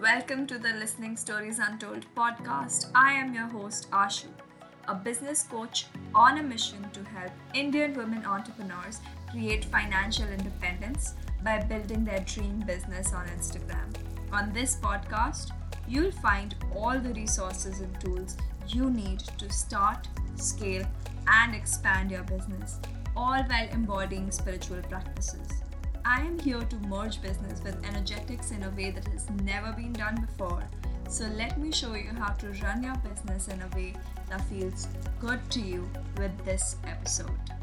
Welcome to the Listening Stories Untold podcast. I am your host, Ashu, a business coach on a mission to help Indian women entrepreneurs create financial independence by building their dream business on Instagram. On this podcast, you'll find all the resources and tools you need to start, scale, and expand your business, all while embodying spiritual practices. I am here to merge business with energetics in a way that has never been done before. So, let me show you how to run your business in a way that feels good to you with this episode.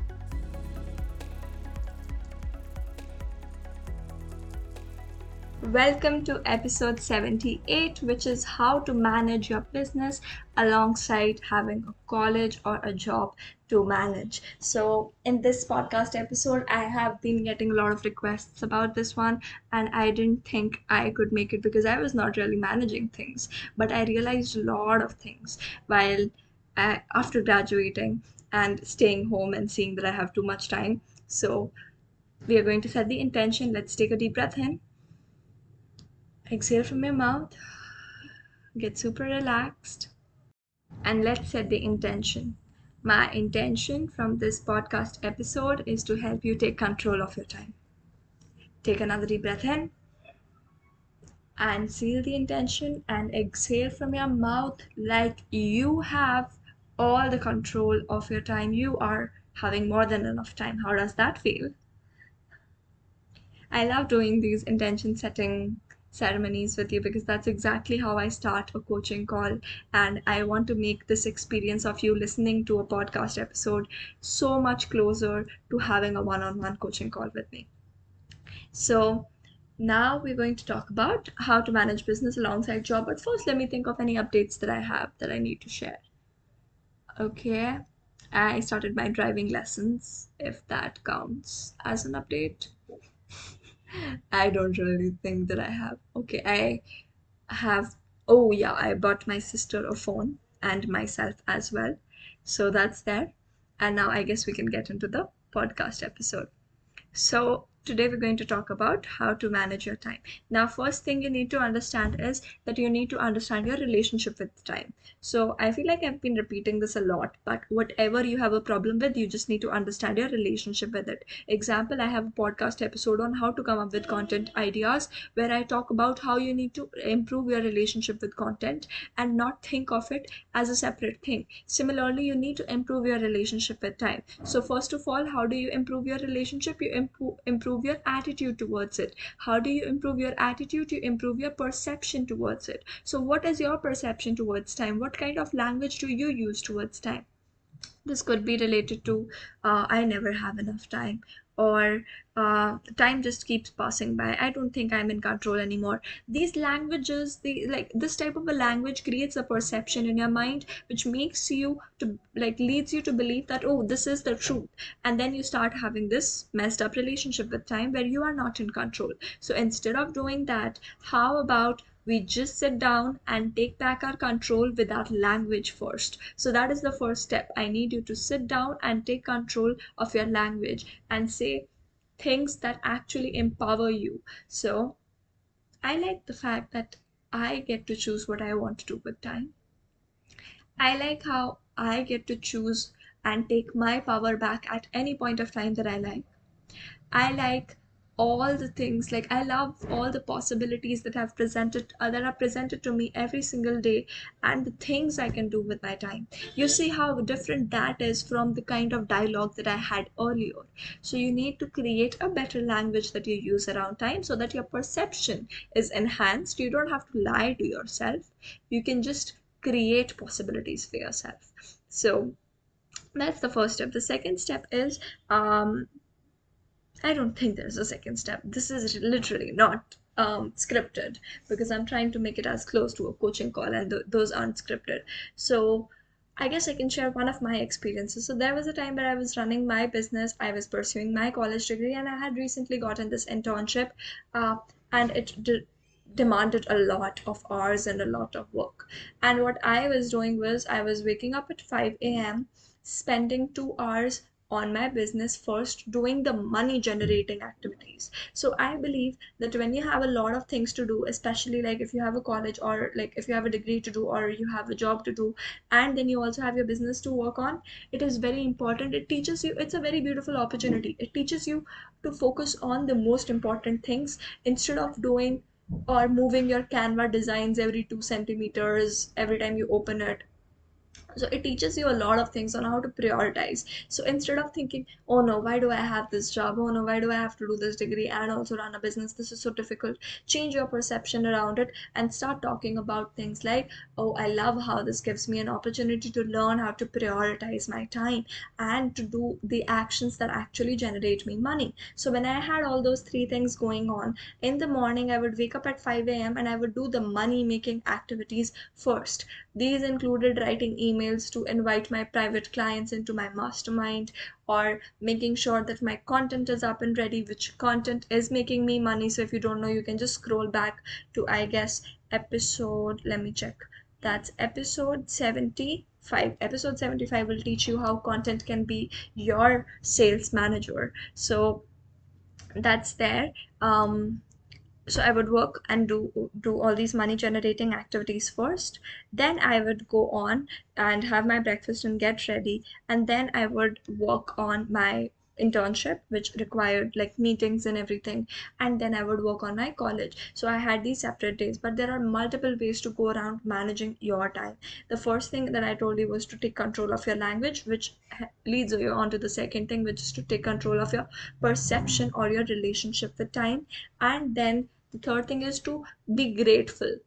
Welcome to episode 78, which is how to manage your business alongside having a college or a job to manage. So, in this podcast episode, I have been getting a lot of requests about this one, and I didn't think I could make it because I was not really managing things. But I realized a lot of things while I, after graduating and staying home and seeing that I have too much time. So, we are going to set the intention. Let's take a deep breath in Exhale from your mouth. Get super relaxed. And let's set the intention. My intention from this podcast episode is to help you take control of your time. Take another deep breath in and seal the intention and exhale from your mouth like you have all the control of your time. You are having more than enough time. How does that feel? I love doing these intention setting ceremonies with you because that's exactly how I start a coaching call. And I want to make this experience of you listening to a podcast episode so much closer to having a one on one coaching call with me. So, now we're going to talk about how to manage business alongside job. But first, let me think of any updates that I have that I need to share. Okay, I started my driving lessons, if that counts as an update. I don't really think that I have. Okay, I have. Oh, yeah, I bought my sister a phone and myself as well. So that's there. And now I guess we can get into the podcast episode. So, today we're going to talk about how to manage your time. Now first thing you need to understand is that you need to understand your relationship with time. So i feel like i've been repeating this a lot but whatever you have a problem with you just need to understand your relationship with it. Example i have a podcast episode on how to come up with content ideas where i talk about how you need to improve your relationship with content and not think of it as a separate thing. Similarly you need to improve your relationship with time. So first of all how do you improve your relationship? You improve improve improve your attitude towards it? How do you improve your attitude you improve your perception towards it? So what is your perception towards time? What kind of language do you use towards time? This could be related to uh, i never have enough time or uh, time just keeps passing by. I don't think i'm in control anymore. These languages the like this type of a language creates a perception in your mind which makes you to like leads you to believe that oh this is the truth. And then you start having this messed up relationship with time where you are not in control. So instead of doing that how about we just sit down and take back our control with our language first. So that is the first step. I need you to sit down and take control of your language and say things that actually empower you. So i like the fact that i get to choose what i want to do with time. I like how i get to choose and take my power back at any point of time that i like. I like all the things. Like i love all the possibilities that have presented uh, that are presented to me every single day and the things i can do with my time. You see how different that is from the kind of dialogue that i had earlier. So you need to create a better language that you use around time so that your perception is enhanced. You don't have to lie to yourself. You can just create possibilities for yourself. So that's the first step. The second step is um, I don't think there's a second step. This is literally not um, scripted because I'm trying to make it as close to a coaching call, and th- those aren't scripted. So I guess I can share one of my experiences. So there was a time where I was running my business, I was pursuing my college degree, and I had recently gotten this internship, uh, and it de- demanded a lot of hours and a lot of work. And what I was doing was I was waking up at 5 a.m., spending two hours on my business first doing the money generating activities. So i believe that when you have a lot of things to do especially like if you have a college or like if you have a degree to do or you have a job to do and then you also have your business to work on it is very important. It teaches you it's a very beautiful opportunity. It teaches you to focus on the most important things instead of doing or moving your canva designs every two centimeters every time you open it so it teaches you a lot of things on how to prioritize. So instead of thinking oh no why do i have this job? Oh no why do i have to do this degree and also run a business? This is so difficult. Change your perception around it and start talking about things like oh i love how this gives me an opportunity to learn how to prioritize my time and to do the actions that actually generate me money. So when i had all those three things going on in the morning i would wake up at 5 a.m and i would do the money making activities first. These included writing emails to invite my private clients into my mastermind or making sure that my content is up and ready, which content is making me money. So if you don't know, you can just scroll back to, I guess, episode, let me check. That's episode 75. Episode 75 will teach you how content can be your sales manager. So that's there. Um, so i would work and do do all these money generating activities first. Then i would go on and have my breakfast and get ready. And then i would work on my internship which required like meetings and everything. And then i would work on my college. So i had these separate days. But there are multiple ways to go around managing your time. The first thing that i told you was to take control of your language which leads you on to the second thing which is to take control of your perception or your relationship with time. And then the third thing is to be grateful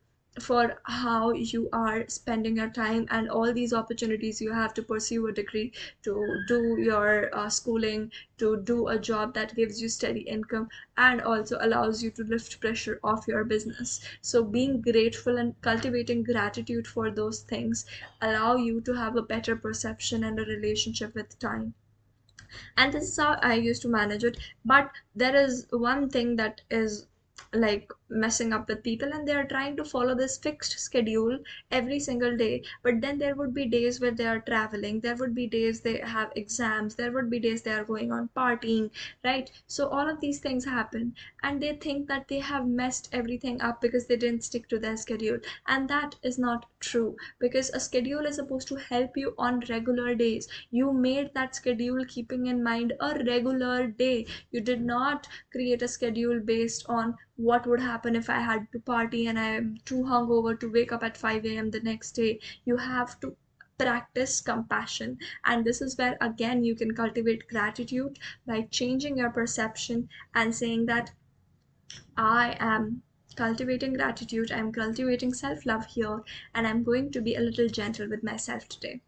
for how you are spending your time and all these opportunities you have to pursue a degree to do your uh, schooling to do a job that gives you steady income and also allows you to lift pressure off your business. So being grateful and cultivating gratitude for those things allow you to have a better perception and a relationship with time. And this is how i used to manage it. But there is one thing that is like messing up with people and they are trying to follow this fixed schedule every single day. But then there would be days where they are traveling. There would be days they have exams. There would be days they are going on partying right? So all of these things happen. And they think that they have messed everything up because they didn't stick to their schedule. And that is not true. Because a schedule is supposed to help you on regular days. You made that schedule keeping in mind a regular day. You did not create a schedule based on what would happen if I had to party and I am too hungover to wake up at 5 a.m. the next day. You have to practice compassion and this is where again you can cultivate gratitude by changing your perception and saying that I am cultivating gratitude, I'm cultivating self love here, and I'm going to be a little gentle with myself today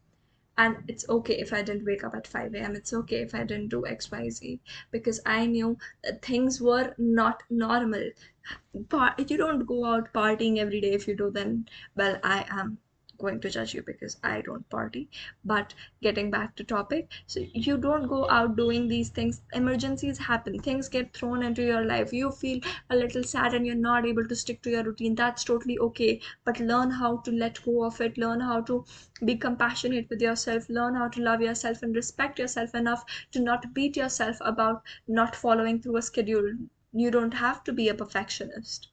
and it's okay if i didn't wake up at 5 a.m it's okay if i didn't do xyz because i knew that things were not normal. But you don't go out partying every day if you do then well i am going to judge you because I don't party. But getting back to topic, so you don't go out doing these things. Emergencies happen, things get thrown into your life. You feel a little sad and you're not able to stick to your routine. That's totally okay. But learn how to let go of it, learn how to be compassionate with yourself, learn how to love yourself and respect yourself enough to not beat yourself about not following through a schedule. You don't have to be a perfectionist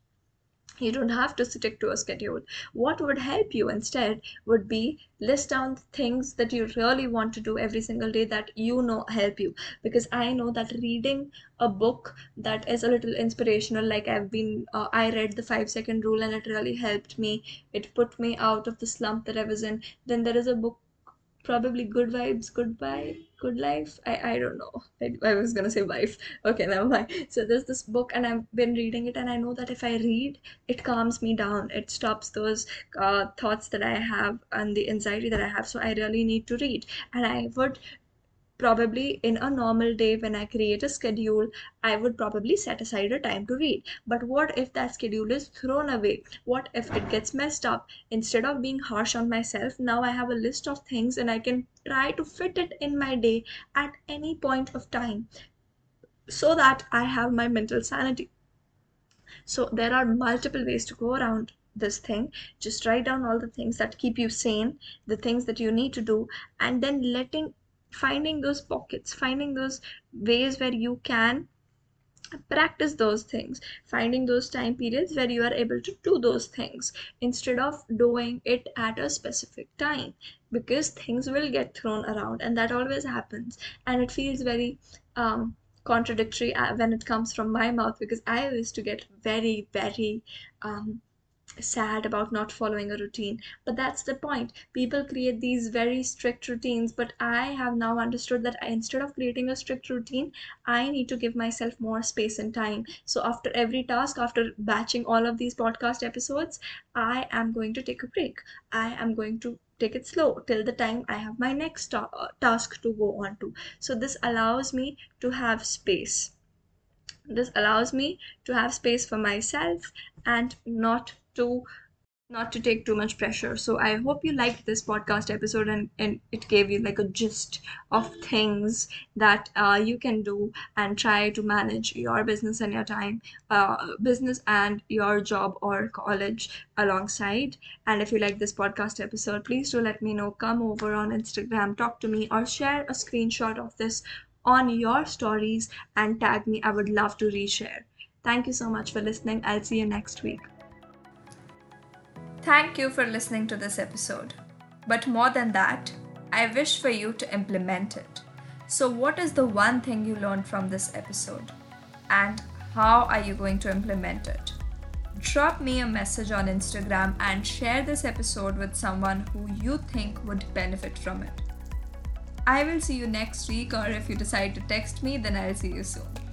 you don't have to stick to a schedule. What would help you instead would be list down things that you really want to do every single day that you know help you. Because i know that reading a book that is a little inspirational like i've been uh, i read the 5 second rule and it really helped me. It put me out of the slump that i was in. Then there is a book probably good vibes goodbye good life. I i don't know. I, I was gonna say wife. Okay never mind. So there's this book and i've been reading it and i know that if i read it calms me down. It stops those uh, thoughts that i have and the anxiety that i have. So i really need to read. And i would probably in a normal day when I create a schedule, I would probably set aside a time to read. But what if that schedule is thrown away? What if it gets messed up? Instead of being harsh on myself, now I have a list of things and I can try to fit it in my day at any point of time so that I have my mental sanity. So there are multiple ways to go around this thing just write down all the things that keep you sane the things that you need to do and then letting finding those pockets finding those ways where you can practice those things finding those time periods where you are able to do those things instead of doing it at a specific time because things will get thrown around and that always happens. And it feels very um, contradictory uh, when it comes from my mouth because i used to get very very um, sad about not following a routine. But that's the point. People create these very strict routines but i have now understood that instead of creating a strict routine i need to give myself more space and time. So after every task after batching all of these podcast episodes i am going to take a break. I am going to take it slow till the time i have my next ta- uh, task to go on to. So this allows me to have space. This allows me to have space for myself and not to not to take too much pressure. So i hope you liked this podcast episode and, and it gave you like a gist of things that uh, you can do and try to manage your business and your time uh, business and your job or college alongside. And if you like this podcast episode please do let me know. Come over on instagram talk to me or share a screenshot of this on your stories and tag me. I would love to reshare. Thank you so much for listening. I'll see you next week Thank you for listening to this episode. But more than that, I wish for you to implement it. So, what is the one thing you learned from this episode? And how are you going to implement it? Drop me a message on Instagram and share this episode with someone who you think would benefit from it. I will see you next week, or if you decide to text me, then I'll see you soon.